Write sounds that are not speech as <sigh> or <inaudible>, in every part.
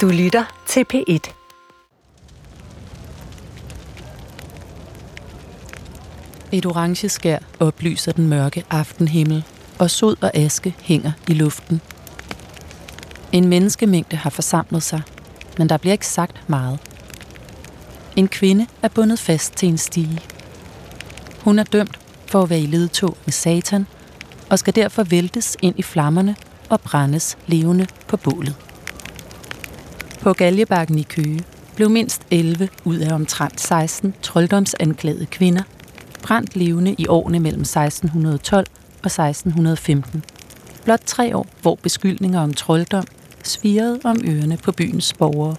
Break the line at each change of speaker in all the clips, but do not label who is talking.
Du lytter til P1.
Et orange skær oplyser den mørke aftenhimmel, og sod og aske hænger i luften. En menneskemængde har forsamlet sig, men der bliver ikke sagt meget. En kvinde er bundet fast til en stige. Hun er dømt for at være i ledtog med satan, og skal derfor væltes ind i flammerne og brændes levende på bålet. På Galjebakken i Køge blev mindst 11 ud af omtrent 16 trolddomsanklagede kvinder brændt levende i årene mellem 1612 og 1615. Blot tre år, hvor beskyldninger om trolddom svirrede om ørerne på byens borgere.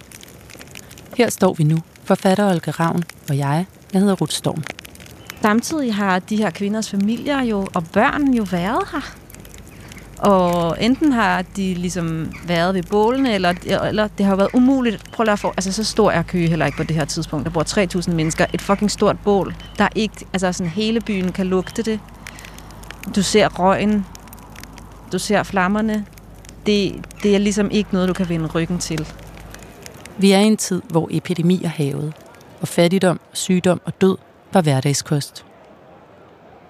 Her står vi nu, forfatter Olga Ravn og jeg, jeg hedder Ruth Storm.
Samtidig har de her kvinders familier jo, og børn jo været her. Og enten har de ligesom været ved bålene, eller, eller det har været umuligt. Prøv at få, altså så stor er Køge heller ikke på det her tidspunkt. Der bor 3.000 mennesker. Et fucking stort bål. Der er ikke, altså sådan hele byen kan lugte det. Du ser røgen. Du ser flammerne. Det, det er ligesom ikke noget, du kan vende ryggen til.
Vi er i en tid, hvor epidemier havede, og fattigdom, sygdom og død var hverdagskost.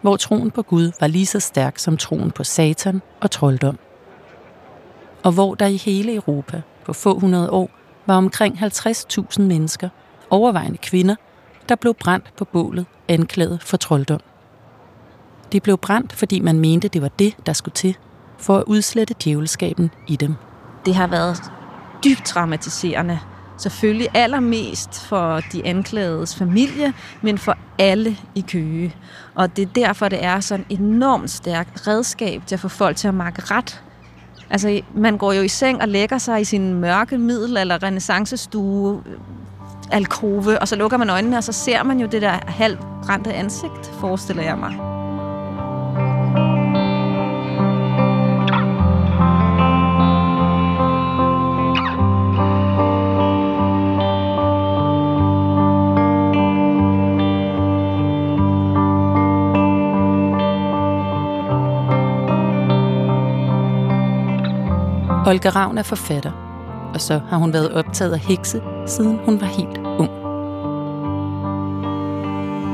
Hvor troen på Gud var lige så stærk som troen på Satan og trolddom. Og hvor der i hele Europa på få hundrede år var omkring 50.000 mennesker, overvejende kvinder, der blev brændt på bålet anklaget for trolddom. De blev brændt, fordi man mente, det var det, der skulle til, for at udslette djævelskaben i dem.
Det har været dybt traumatiserende selvfølgelig allermest for de anklagedes familie, men for alle i Køge. Og det er derfor, det er sådan et enormt stærkt redskab til at få folk til at markere ret. Altså, man går jo i seng og lægger sig i sin mørke middel- eller renaissancestue, alkove, og så lukker man øjnene, og så ser man jo det der halvbrændte ansigt, forestiller jeg mig.
Olga Ravn er forfatter, og så har hun været optaget af hekse, siden hun var helt ung.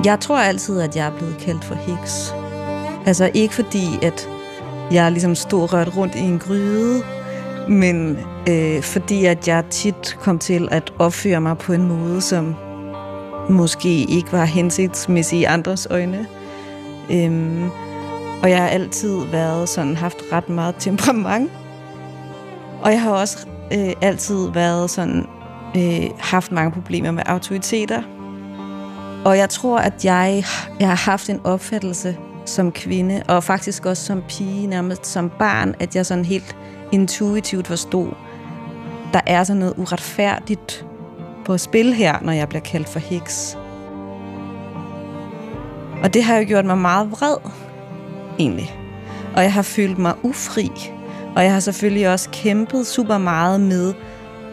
Jeg tror altid, at jeg er blevet kaldt for heks. Altså ikke fordi, at jeg ligesom stod rørt rundt i en gryde, men øh, fordi, at jeg tit kom til at opføre mig på en måde, som måske ikke var hensigtsmæssig i andres øjne. Øhm, og jeg har altid været sådan, haft ret meget temperament. Og jeg har også øh, altid været sådan, øh, haft mange problemer med autoriteter. Og jeg tror, at jeg, jeg har haft en opfattelse som kvinde, og faktisk også som pige, nærmest som barn, at jeg sådan helt intuitivt forstod, der er sådan noget uretfærdigt på spil her, når jeg bliver kaldt for heks. Og det har jo gjort mig meget vred, egentlig. Og jeg har følt mig ufri og jeg har selvfølgelig også kæmpet super meget med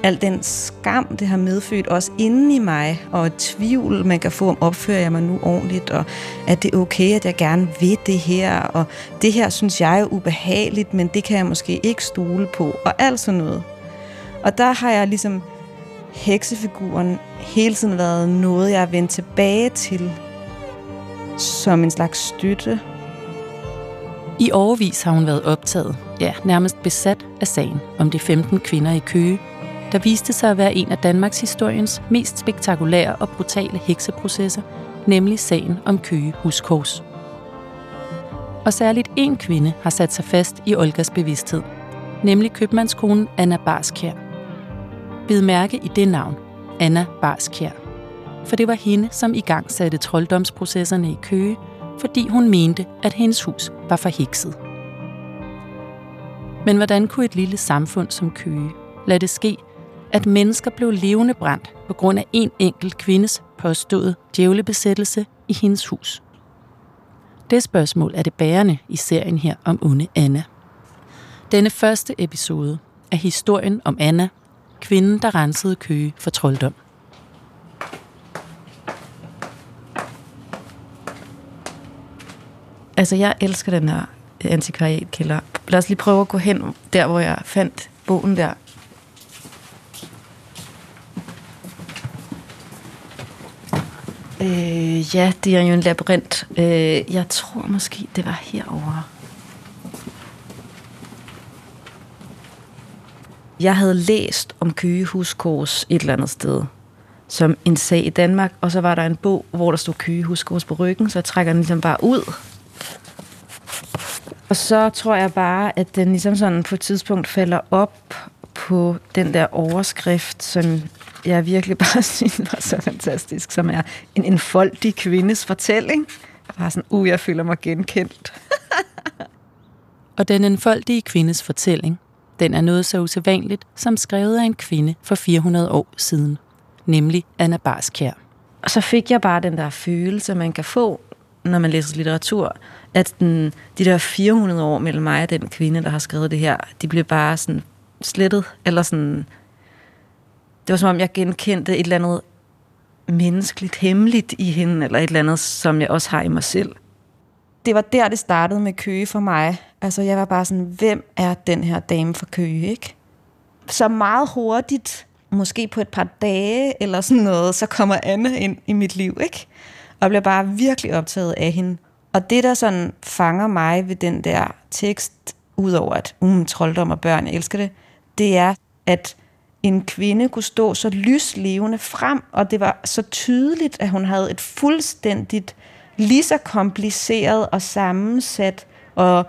al den skam, det har medfødt også inden i mig, og et tvivl, man kan få om, opfører jeg mig nu ordentligt, og at det er okay, at jeg gerne vil det her, og det her synes jeg er ubehageligt, men det kan jeg måske ikke stole på, og alt sådan noget. Og der har jeg ligesom heksefiguren hele tiden været noget, jeg er vendt tilbage til som en slags støtte.
I overvis har hun været optaget ja, nærmest besat af sagen om de 15 kvinder i Køge, der viste sig at være en af Danmarks historiens mest spektakulære og brutale hekseprocesser, nemlig sagen om Køge Huskors. Og særligt en kvinde har sat sig fast i Olgas bevidsthed, nemlig købmandskonen Anna Barskjær. Bid mærke i det navn, Anna Barskjær. For det var hende, som i gang satte trolddomsprocesserne i Køge, fordi hun mente, at hendes hus var forhekset. Men hvordan kunne et lille samfund som Køge lade det ske, at mennesker blev levende brændt på grund af en enkelt kvindes påståede djævlebesættelse i hendes hus? Det spørgsmål er det bærende i serien her om onde Anna. Denne første episode er historien om Anna, kvinden, der rensede Køge for trolddom.
Altså, jeg elsker den her antikvariatkælder. Lad os lige prøve at gå hen der, hvor jeg fandt bogen der. Øh, ja, det er jo en labyrint. Øh, jeg tror måske, det var herover. Jeg havde læst om køgehuskors et eller andet sted, som en sag i Danmark, og så var der en bog, hvor der stod køgehuskors på ryggen, så jeg trækker den ligesom bare ud, og så tror jeg bare, at den ligesom sådan på et tidspunkt falder op på den der overskrift, som jeg virkelig bare <laughs> synes var så fantastisk, som er en enfoldig kvindes fortælling. Jeg var sådan, uh, jeg føler mig genkendt. <laughs>
og den enfoldige kvindes fortælling, den er noget så usædvanligt som skrevet af en kvinde for 400 år siden, nemlig Anna Barskjær.
Og så fik jeg bare den der følelse, man kan få, når man læser litteratur, at den, de der 400 år mellem mig og den kvinde, der har skrevet det her, de blev bare sådan slettet, eller sådan... Det var som om, jeg genkendte et eller andet menneskeligt, hemmeligt i hende, eller et eller andet, som jeg også har i mig selv. Det var der, det startede med Køge for mig. Altså, jeg var bare sådan, hvem er den her dame for Køge, ikke? Så meget hurtigt, måske på et par dage, eller sådan noget, så kommer Anne ind i mit liv, ikke? Og bliver bare virkelig optaget af hende. Og det, der sådan fanger mig ved den der tekst, udover at um, trolddom og børn, jeg elsker det, det er, at en kvinde kunne stå så lyslevende frem, og det var så tydeligt, at hun havde et fuldstændigt lige så kompliceret og sammensat og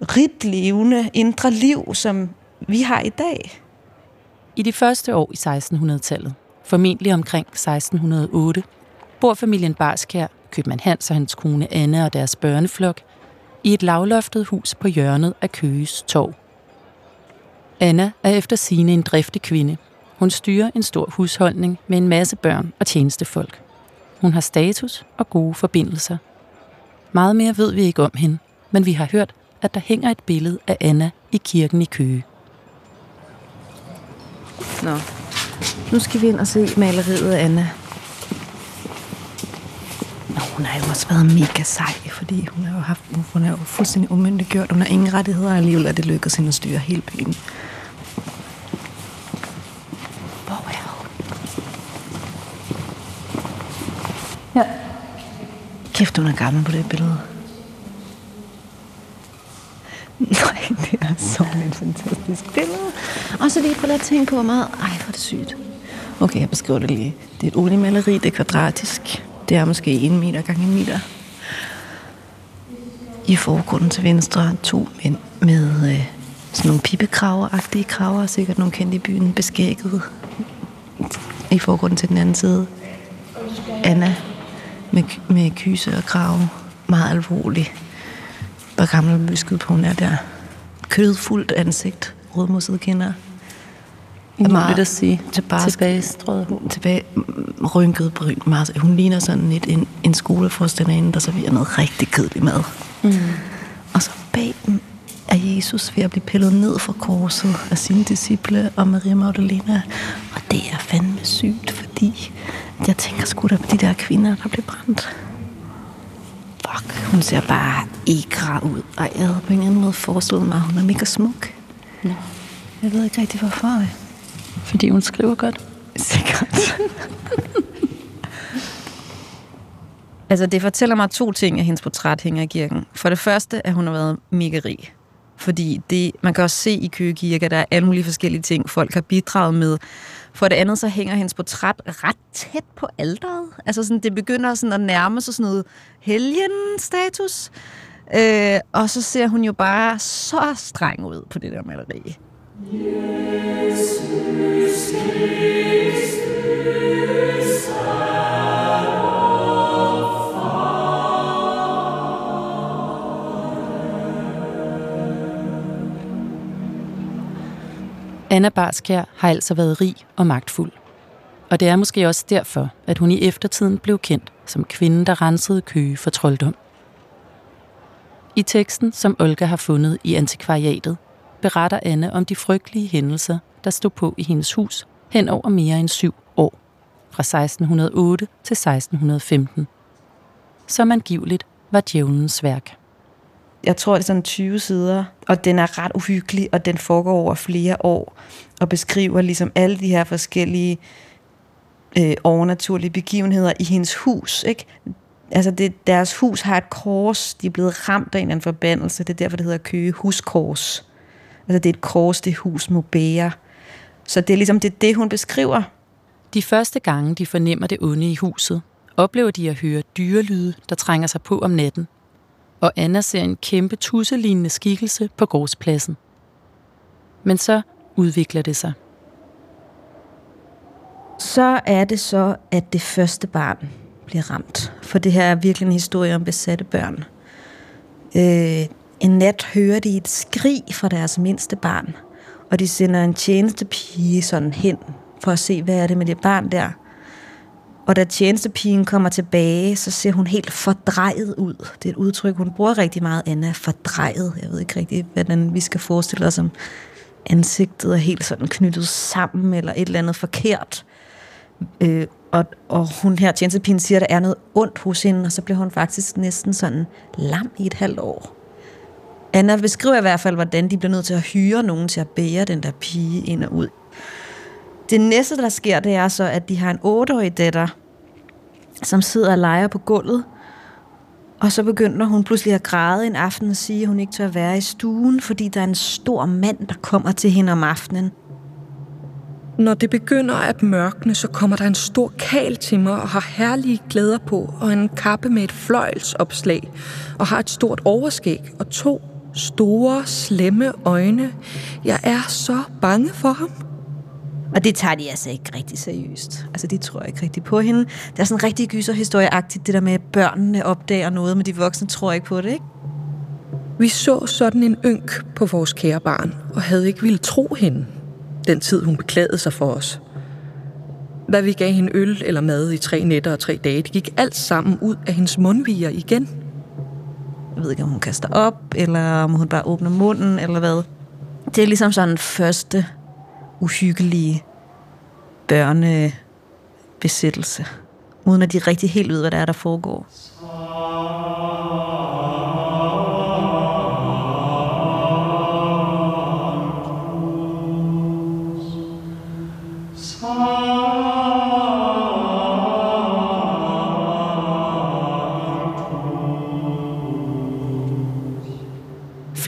rigt levende indre liv, som vi har i dag.
I de første år i 1600-tallet, formentlig omkring 1608, bor familien Barskær, købmand Hans og hans kone Anne og deres børneflok, i et lavloftet hus på hjørnet af Køges Torv. Anna er efter sine en driftig kvinde. Hun styrer en stor husholdning med en masse børn og tjenestefolk. Hun har status og gode forbindelser. Meget mere ved vi ikke om hende, men vi har hørt, at der hænger et billede af Anna i kirken i Køge.
Nå, nu skal vi ind og se maleriet af Anna. Nå, hun har jo også været mega sej, fordi hun har jo, haft, hun er jo fuldstændig umyndiggjort. Hun har ingen rettigheder, og alligevel er det lykkedes hende at styre hele byen. Hvor er hun? Ja. Kæft, hun er gammel på det billede. Nej, det er så et fantastisk billede. Og så lige prøve at tænke på meget. Ej, hvor er det sygt. Okay, jeg beskriver det lige. Det er et oliemaleri, det er kvadratisk. Det er måske en meter gange en meter. I forgrunden til venstre to mænd med øh, sådan nogle pibekraver-agtige kraver, sikkert nogle kendte i byen, beskækket. I forgrunden til den anden side. Anna med, med kyse og krave. Meget alvorlig. Hvor gammel bysket på hun er der. Kødfuldt ansigt. rødmosset kinder.
Umuligt at sige.
Tilbage, tilbage, tilbage rynket bryn. Meget. Hun ligner sådan lidt en, en skoleforstanderinde, der serverer noget rigtig kedeligt mad. Mm. Og så bag dem er Jesus ved at blive pillet ned fra korset af sine disciple og Maria Magdalena. Og det er fandme sygt, fordi jeg tænker sgu da på de der kvinder, der blev brændt. Fuck, hun ser bare ikra ud. Ej, jeg havde på en eller anden måde forestillet mig, at hun er mega smuk. Ja. Jeg ved ikke rigtig, hvorfor.
Fordi hun skriver godt.
Sikkert. altså, det fortæller mig to ting, at hendes portræt hænger i kirken. For det første, at hun har været mega rig. Fordi det, man kan også se i Køge Kirke, at der er alle mulige forskellige ting, folk har bidraget med. For det andet, så hænger hendes portræt ret tæt på alderet. Altså, sådan, det begynder sådan at nærme sig sådan noget helgen-status. Øh, og så ser hun jo bare så streng ud på det der maleri. Jesus
Anna Barskær har altså været rig og magtfuld. Og det er måske også derfor, at hun i eftertiden blev kendt som kvinden, der rensede Køge for trolddom. I teksten, som Olga har fundet i antikvariatet, beretter Anne om de frygtelige hændelser, der stod på i hendes hus hen over mere end syv år, fra 1608 til 1615. Som angiveligt var djævelens værk.
Jeg tror, det er sådan 20 sider, og den er ret uhyggelig, og den foregår over flere år, og beskriver ligesom alle de her forskellige øh, overnaturlige begivenheder i hendes hus. Ikke? Altså det, deres hus har et kors, de er blevet ramt af en eller anden forbandelse, det er derfor, det hedder Køge Huskors. Altså det er et kors, det hus må bære. Så det er ligesom det, det, hun beskriver.
De første gange, de fornemmer det onde i huset, oplever de at høre dyrelyde, der trænger sig på om natten. Og Anna ser en kæmpe tusselignende skikkelse på gårdspladsen. Men så udvikler det sig.
Så er det så, at det første barn bliver ramt. For det her er virkelig en historie om besatte børn. Øh, en nat hører de et skrig fra deres mindste barn, og de sender en tjenestepige sådan hen for at se, hvad er det med det barn der. Og da tjenestepigen kommer tilbage, så ser hun helt fordrejet ud. Det er et udtryk, hun bruger rigtig meget, Anna, fordrejet. Jeg ved ikke rigtig, hvordan vi skal forestille os, om ansigtet er helt sådan knyttet sammen, eller et eller andet forkert. Øh, og, og hun her, tjenestepigen, siger, at der er noget ondt hos hende, og så bliver hun faktisk næsten sådan lam i et halvt år. Anna beskriver i hvert fald, hvordan de bliver nødt til at hyre nogen til at bære den der pige ind og ud. Det næste, der sker, det er så, at de har en 8-årig datter, som sidder og leger på gulvet, og så begynder hun pludselig at græde en aften og sige, at hun ikke tør være i stuen, fordi der er en stor mand, der kommer til hende om aftenen.
Når det begynder at mørkne, så kommer der en stor kal til mig og har herlige glæder på, og en kappe med et fløjlsopslag, og har et stort overskæg og to store, slemme øjne. Jeg er så bange for ham.
Og det tager de altså ikke rigtig seriøst. Altså, de tror ikke rigtig på hende. Det er sådan en rigtig gyserhistorieagtigt, det der med, at børnene opdager noget, men de voksne tror ikke på det, ikke?
Vi så sådan en ynk på vores kære barn, og havde ikke ville tro hende, den tid hun beklagede sig for os. Hvad vi gav hende øl eller mad i tre nætter og tre dage, det gik alt sammen ud af hendes mundviger igen.
Jeg ved ikke, om hun kaster op, eller om hun bare åbner munden, eller hvad. Det er ligesom sådan første uhyggelige børnebesættelse, uden at de rigtig helt ved, hvad der er, der foregår.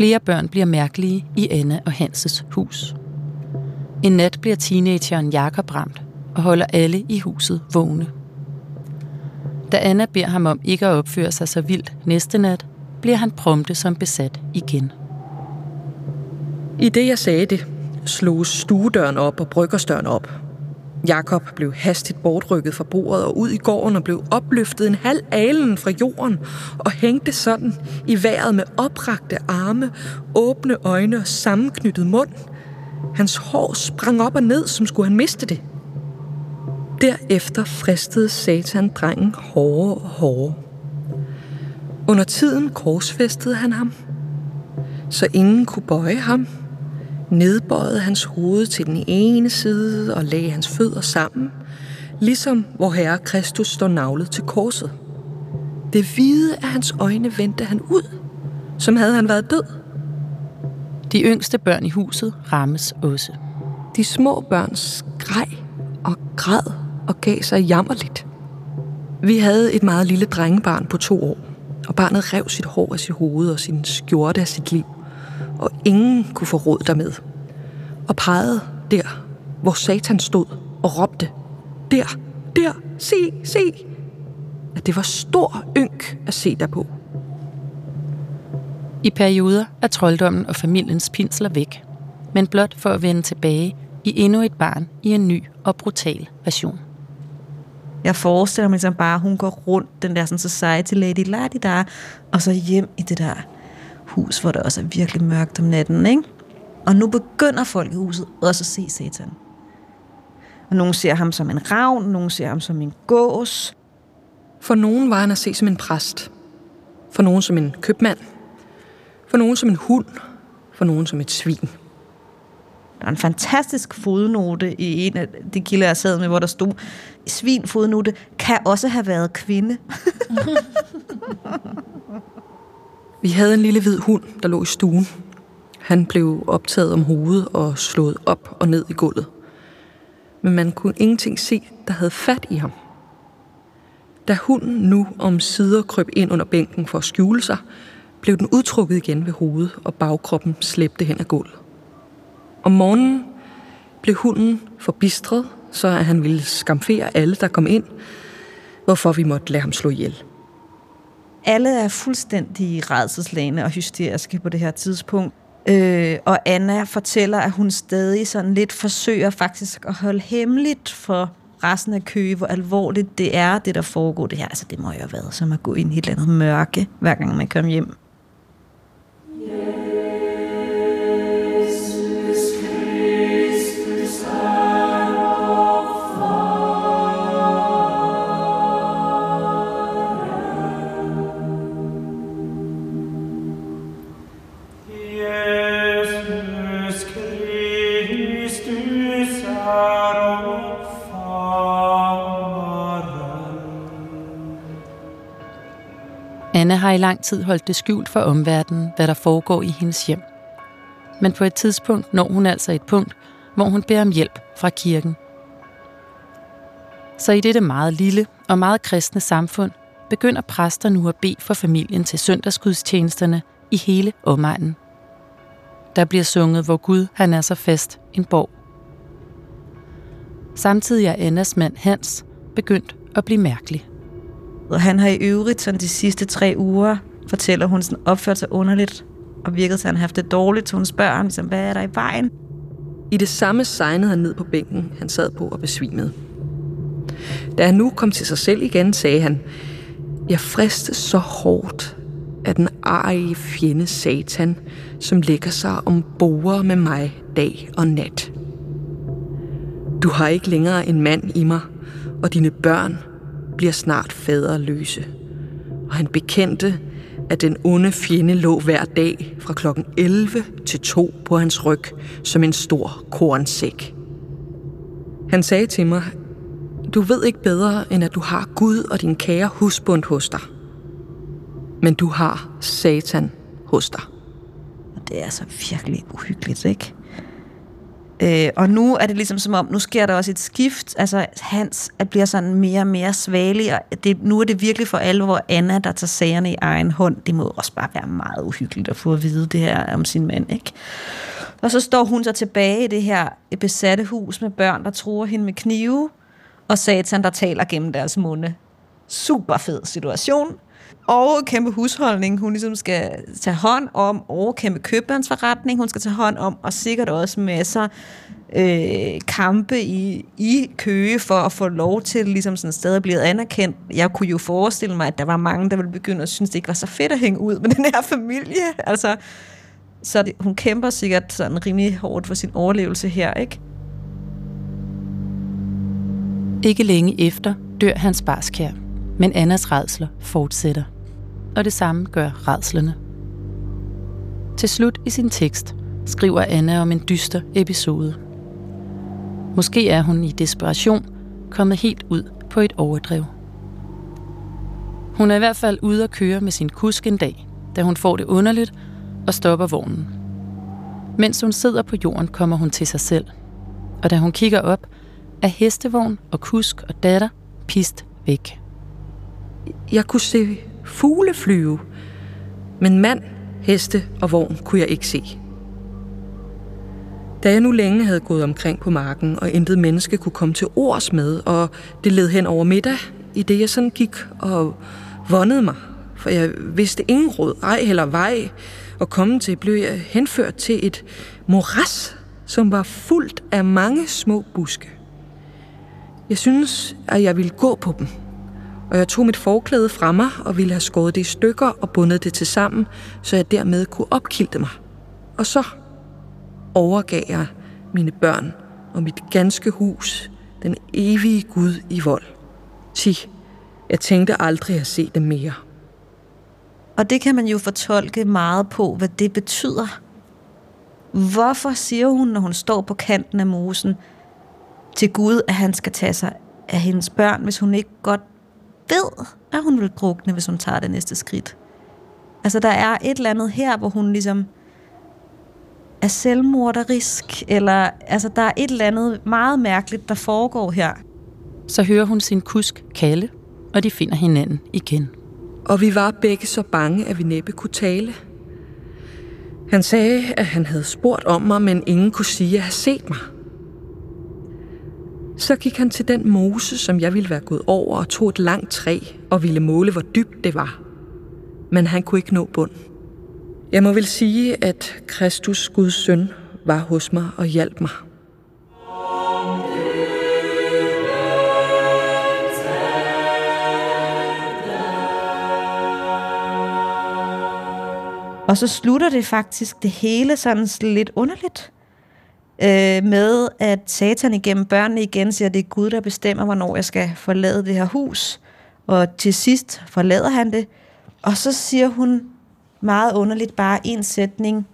Flere børn bliver mærkelige i Anna og Hanses hus. En nat bliver teenageren Jakob ramt og holder alle i huset vågne. Da Anna beder ham om ikke at opføre sig så vildt næste nat, bliver han prompte som besat igen.
I det jeg sagde det, slog stuedøren op og bryggerstøren op. Jakob blev hastigt bortrykket fra bordet og ud i gården og blev opløftet en halv alen fra jorden og hængte sådan i vejret med oprakte arme, åbne øjne og sammenknyttet mund – Hans hår sprang op og ned, som skulle han miste det. Derefter fristede Satan drengen hårdere og hårdere. Under tiden korsfæstede han ham, så ingen kunne bøje ham. Nedbøjede hans hoved til den ene side og lagde hans fødder sammen, ligesom hvor Herre Kristus står navlet til korset. Det hvide af hans øjne vendte han ud, som havde han været død.
De yngste børn i huset rammes også.
De små børn skreg og græd og gav sig jammerligt. Vi havde et meget lille drengebarn på to år, og barnet rev sit hår af sit hoved og sin skjorte af sit liv, og ingen kunne få råd dermed. Og pegede der, hvor Satan stod og råbte, der, der, se, se, at det var stor ynk at se derpå.
I perioder er trolddommen og familiens pinsler væk, men blot for at vende tilbage i endnu et barn i en ny og brutal version.
Jeg forestiller mig ligesom bare, at hun går rundt, den der sådan society lady, der, og så hjem i det der hus, hvor det også er virkelig mørkt om natten, ikke? Og nu begynder folk i huset også at se Satan. Og nogen ser ham som en ravn, nogen ser ham som en gås.
For nogen var han at se som en præst. For nogen som en købmand. For nogen som en hund, for nogen som et svin.
Der er en fantastisk fodnote i en af de kilder, jeg sad med, hvor der stod, svin fodnote kan også have været kvinde. <laughs>
Vi havde en lille hvid hund, der lå i stuen. Han blev optaget om hovedet og slået op og ned i gulvet. men man kunne ingenting se, der havde fat i ham. Da hunden nu om sider krøb ind under bænken for at skjule sig, blev den udtrukket igen ved hovedet, og bagkroppen slæbte hen ad gulvet. Om morgenen blev hunden forbistret, så at han ville skamfere alle, der kom ind, hvorfor vi måtte lade ham slå ihjel.
Alle er fuldstændig redselslagende og hysteriske på det her tidspunkt. Øh, og Anna fortæller, at hun stadig sådan lidt forsøger faktisk at holde hemmeligt for resten af Køge, hvor alvorligt det er, det der foregår det her. Altså, det må jo have været som at gå ind i et eller andet mørke, hver gang man kommer hjem.
Anna har i lang tid holdt det skjult for omverdenen, hvad der foregår i hendes hjem. Men på et tidspunkt når hun altså et punkt, hvor hun beder om hjælp fra kirken. Så i dette meget lille og meget kristne samfund begynder præster nu at bede for familien til søndagsgudstjenesterne i hele omegnen. Der bliver sunget, hvor Gud han er så fast en borg. Samtidig er Annas mand Hans begyndt at blive mærkelig.
Og han har i øvrigt sådan de sidste tre uger, fortæller hun, sådan opført sig underligt, og virkede til, at han haft det dårligt, så hun spørger ham, ligesom, hvad er der i vejen?
I det samme sejnede han ned på bænken, han sad på og besvimede. Da han nu kom til sig selv igen, sagde han, jeg fristes så hårdt af den arige fjende satan, som lægger sig om borer med mig dag og nat. Du har ikke længere en mand i mig, og dine børn bliver snart faderløse. Og han bekendte, at den onde fjende lå hver dag fra klokken 11 til 2 på hans ryg som en stor kornsæk. Han sagde til mig, du ved ikke bedre, end at du har Gud og din kære husbund hos dig. Men du har Satan hos dig.
Og det er så virkelig uhyggeligt, ikke? Øh, og nu er det ligesom som om, nu sker der også et skift. Altså Hans at bliver sådan mere og mere svagelig, og det, nu er det virkelig for alvor Anna, der tager sagerne i egen hånd. Det må også bare være meget uhyggeligt at få at vide det her om sin mand, ikke? Og så står hun så tilbage i det her besatte hus med børn, der tror hende med knive, og satan, der taler gennem deres munde. Super fed situation og kæmpe husholdning, hun ligesom skal tage hånd om, og kæmpe købmandsforretning, hun skal tage hånd om, og sikkert også masser øh, kampe i, i køge for at få lov til ligesom sådan stadig blive anerkendt. Jeg kunne jo forestille mig, at der var mange, der ville begynde at synes, det ikke var så fedt at hænge ud med <laughs> den her familie. Altså, så det, hun kæmper sikkert sådan rimelig hårdt for sin overlevelse her, ikke?
Ikke længe efter dør hans barskær, men Annas redsler fortsætter. Og det samme gør redslerne. Til slut i sin tekst skriver Anna om en dyster episode. Måske er hun i desperation kommet helt ud på et overdrev. Hun er i hvert fald ude at køre med sin kusk en dag, da hun får det underligt og stopper vognen. Mens hun sidder på jorden, kommer hun til sig selv. Og da hun kigger op, er hestevogn og kusk og datter pist væk.
Jeg kunne se fugle flyve, men mand, heste og vogn kunne jeg ikke se. Da jeg nu længe havde gået omkring på marken, og intet menneske kunne komme til ords med, og det led hen over middag, i det jeg sådan gik og vondede mig, for jeg vidste ingen råd, ej heller vej, og komme til, blev jeg henført til et moras, som var fuldt af mange små buske. Jeg synes, at jeg ville gå på dem, og jeg tog mit forklæde fra mig og ville have skåret det i stykker og bundet det til sammen, så jeg dermed kunne opkilte mig. Og så overgav jeg mine børn og mit ganske hus den evige Gud i vold. Ti, jeg tænkte aldrig at se dem mere.
Og det kan man jo fortolke meget på, hvad det betyder. Hvorfor siger hun, når hun står på kanten af mosen, til Gud, at han skal tage sig af hendes børn, hvis hun ikke godt ved, at hun vil drukne, hvis hun tager det næste skridt. Altså, der er et eller andet her, hvor hun ligesom er selvmorderisk, eller altså, der er et eller andet meget mærkeligt, der foregår her.
Så hører hun sin kusk kalde, og de finder hinanden igen.
Og vi var begge så bange, at vi næppe kunne tale. Han sagde, at han havde spurgt om mig, men ingen kunne sige at have set mig. Så gik han til den mose, som jeg ville være gået over, og tog et langt træ og ville måle, hvor dybt det var. Men han kunne ikke nå bund. Jeg må vel sige, at Kristus, Guds søn, var hos mig og hjalp mig.
Og så slutter det faktisk det hele sådan lidt underligt. Øh, med at satan igennem børnene igen siger, at det er Gud, der bestemmer, hvornår jeg skal forlade det her hus. Og til sidst forlader han det. Og så siger hun meget underligt bare en sætning.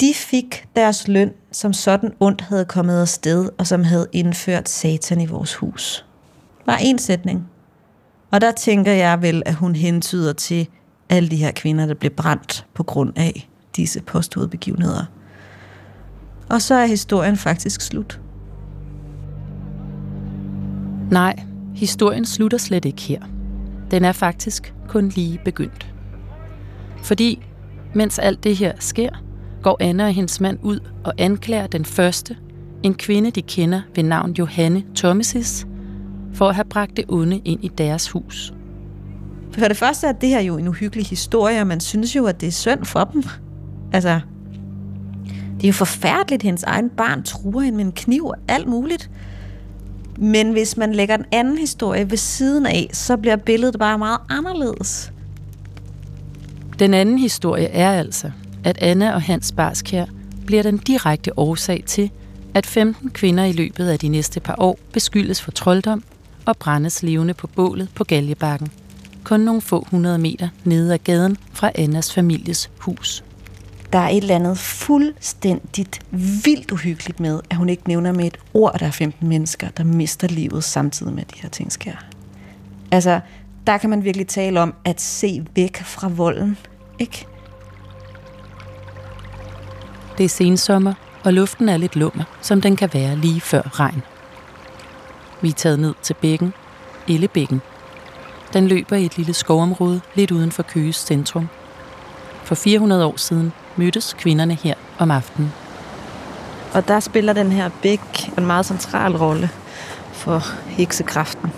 De fik deres løn, som sådan ondt havde kommet afsted, og som havde indført satan i vores hus. Bare en sætning. Og der tænker jeg vel, at hun hentyder til alle de her kvinder, der blev brændt på grund af disse posthovedbegivenheder. Og så er historien faktisk slut.
Nej, historien slutter slet ikke her. Den er faktisk kun lige begyndt. Fordi, mens alt det her sker, går Anna og hendes mand ud og anklager den første, en kvinde, de kender ved navn Johanne Thomasis, for at have bragt det onde ind i deres hus.
For det første er det her jo en uhyggelig historie, og man synes jo, at det er synd for dem. Altså, det er jo forfærdeligt, at hendes egen barn truer hende med en kniv og alt muligt. Men hvis man lægger den anden historie ved siden af, så bliver billedet bare meget anderledes.
Den anden historie er altså, at Anna og Hans Barskær bliver den direkte årsag til, at 15 kvinder i løbet af de næste par år beskyldes for trolddom og brændes levende på bålet på Galjebakken, kun nogle få hundrede meter nede ad gaden fra Annas families hus.
Der er et eller andet fuldstændigt vildt uhyggeligt med, at hun ikke nævner med et ord, at der er 15 mennesker, der mister livet samtidig med, at de her ting sker. Altså, der kan man virkelig tale om at se væk fra volden, ikke?
Det er sensommer, og luften er lidt lummer, som den kan være lige før regn. Vi er taget ned til bækken, Ellebækken. Den løber i et lille skovområde lidt uden for Køges centrum. For 400 år siden mødtes kvinderne her om aftenen.
Og der spiller den her bæk en meget central rolle for heksekraften.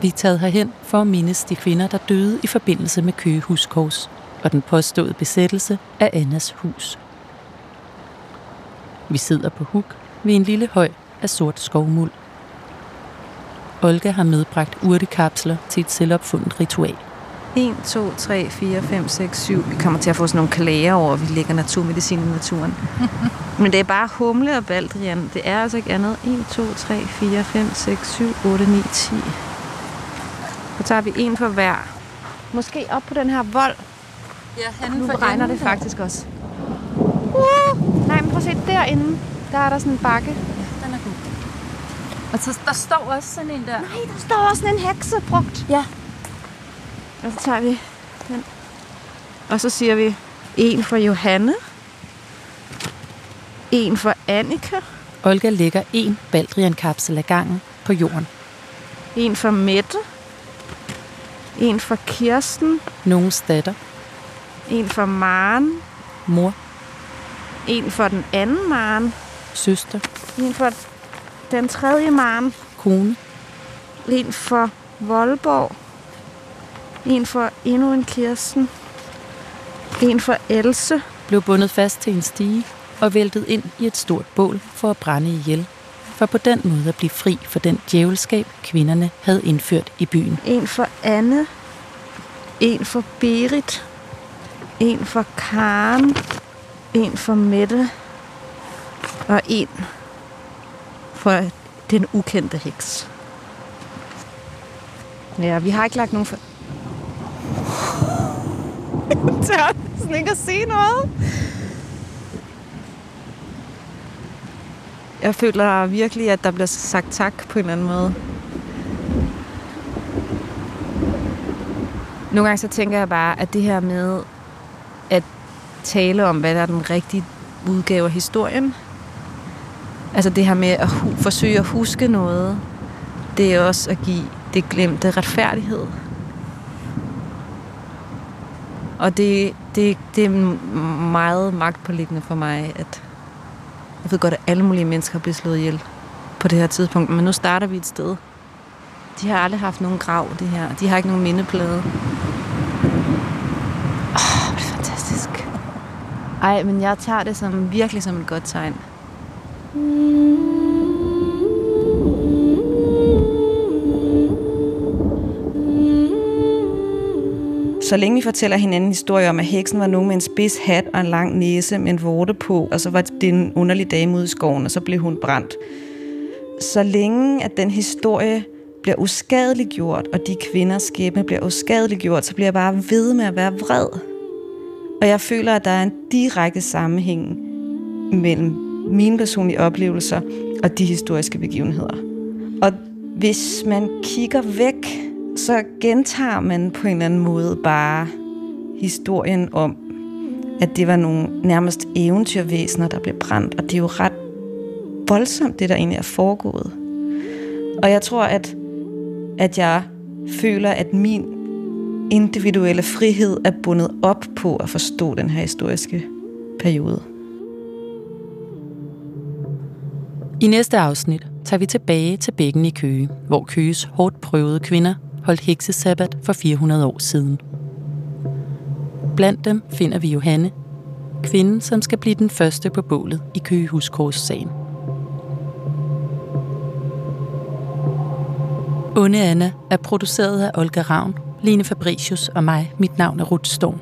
Vi er taget herhen for at mindes de kvinder, der døde i forbindelse med Køge Huskors og den påståede besættelse af Annas hus. Vi sidder på huk ved en lille høj af sort skovmuld. Olga har medbragt urtekapsler til et selvopfundet ritual.
1, 2, 3, 4, 5, 6, 7. Vi kommer til at få sådan nogle klager over, at vi lægger naturmedicin i naturen. <laughs> Men det er bare humle og baldrian. Det er altså ikke andet. 1, 2, 3, 4, 5, 6, 7, 8, 9, 10. Så tager vi en for hver. Måske op på den her vold.
Ja,
Nu regner det faktisk også. Uh, nej, men prøv at se derinde. Der er der sådan en bakke.
Den er god. Og så der står også sådan en der.
Nej, der står også sådan en heksefrugt.
Ja.
Og så tager vi den. Og så siger vi en for Johanne. En for Annika.
Olga lægger en baldriankapsel ad gangen på jorden.
En for Mette. En for Kirsten.
Nogens datter,
En for Maren.
mor,
En for den anden Maren.
søster,
En for den tredje Maren.
kone,
En for Voldborg. En for endnu en Kirsten. En for Else.
blev bundet fast til en stige og væltet ind i et stort bål for at brænde ihjel, for på den måde at blive fri for den djævelskab, kvinderne havde indført i byen.
En for Anne. En for Berit. En for Karen. En for Mette. Og en for den ukendte heks. Ja, vi har ikke lagt nogen for... <laughs> Tør sådan ikke at se noget. Jeg føler virkelig, at der bliver sagt tak på en eller anden måde. Nogle gange så tænker jeg bare, at det her med at tale om, hvad der er den rigtige udgave af historien. Altså det her med at hu- forsøge at huske noget, det er også at give det glemte retfærdighed. Og det, det, det er meget magtpåliggende for mig, at jeg ved godt, at alle mulige mennesker bliver slået ihjel på det her tidspunkt, men nu starter vi et sted. De har aldrig haft nogen grav, det her. De har ikke nogen mindeplade. Åh, oh, det er fantastisk. Ej, men jeg tager det som virkelig som et godt tegn. Så længe vi fortæller hinanden historier om, at heksen var nogen med en spids hat og en lang næse med en vorte på, og så var det en underlig dame ude i skoven, og så blev hun brændt. Så længe at den historie bliver uskadeliggjort, og de kvinders skæbne bliver uskadeliggjort, så bliver jeg bare ved med at være vred. Og jeg føler, at der er en direkte sammenhæng mellem mine personlige oplevelser og de historiske begivenheder. Og hvis man kigger væk, så gentager man på en eller anden måde bare historien om, at det var nogle nærmest eventyrvæsener, der blev brændt. Og det er jo ret voldsomt, det der egentlig er foregået. Og jeg tror, at, at jeg føler, at min individuelle frihed er bundet op på at forstå den her historiske periode.
I næste afsnit tager vi tilbage til bækken i Køge, hvor Køges hårdt prøvede kvinder holdt heksesabbat for 400 år siden. Blandt dem finder vi Johanne, kvinden, som skal blive den første på bålet i Køgehuskors-sagen. Onde Anna er produceret af Olga Ravn, Line Fabricius og mig. Mit navn er Ruth Storm.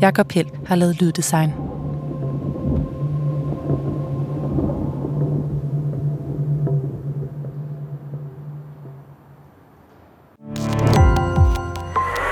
Jakob Held har lavet lyddesign.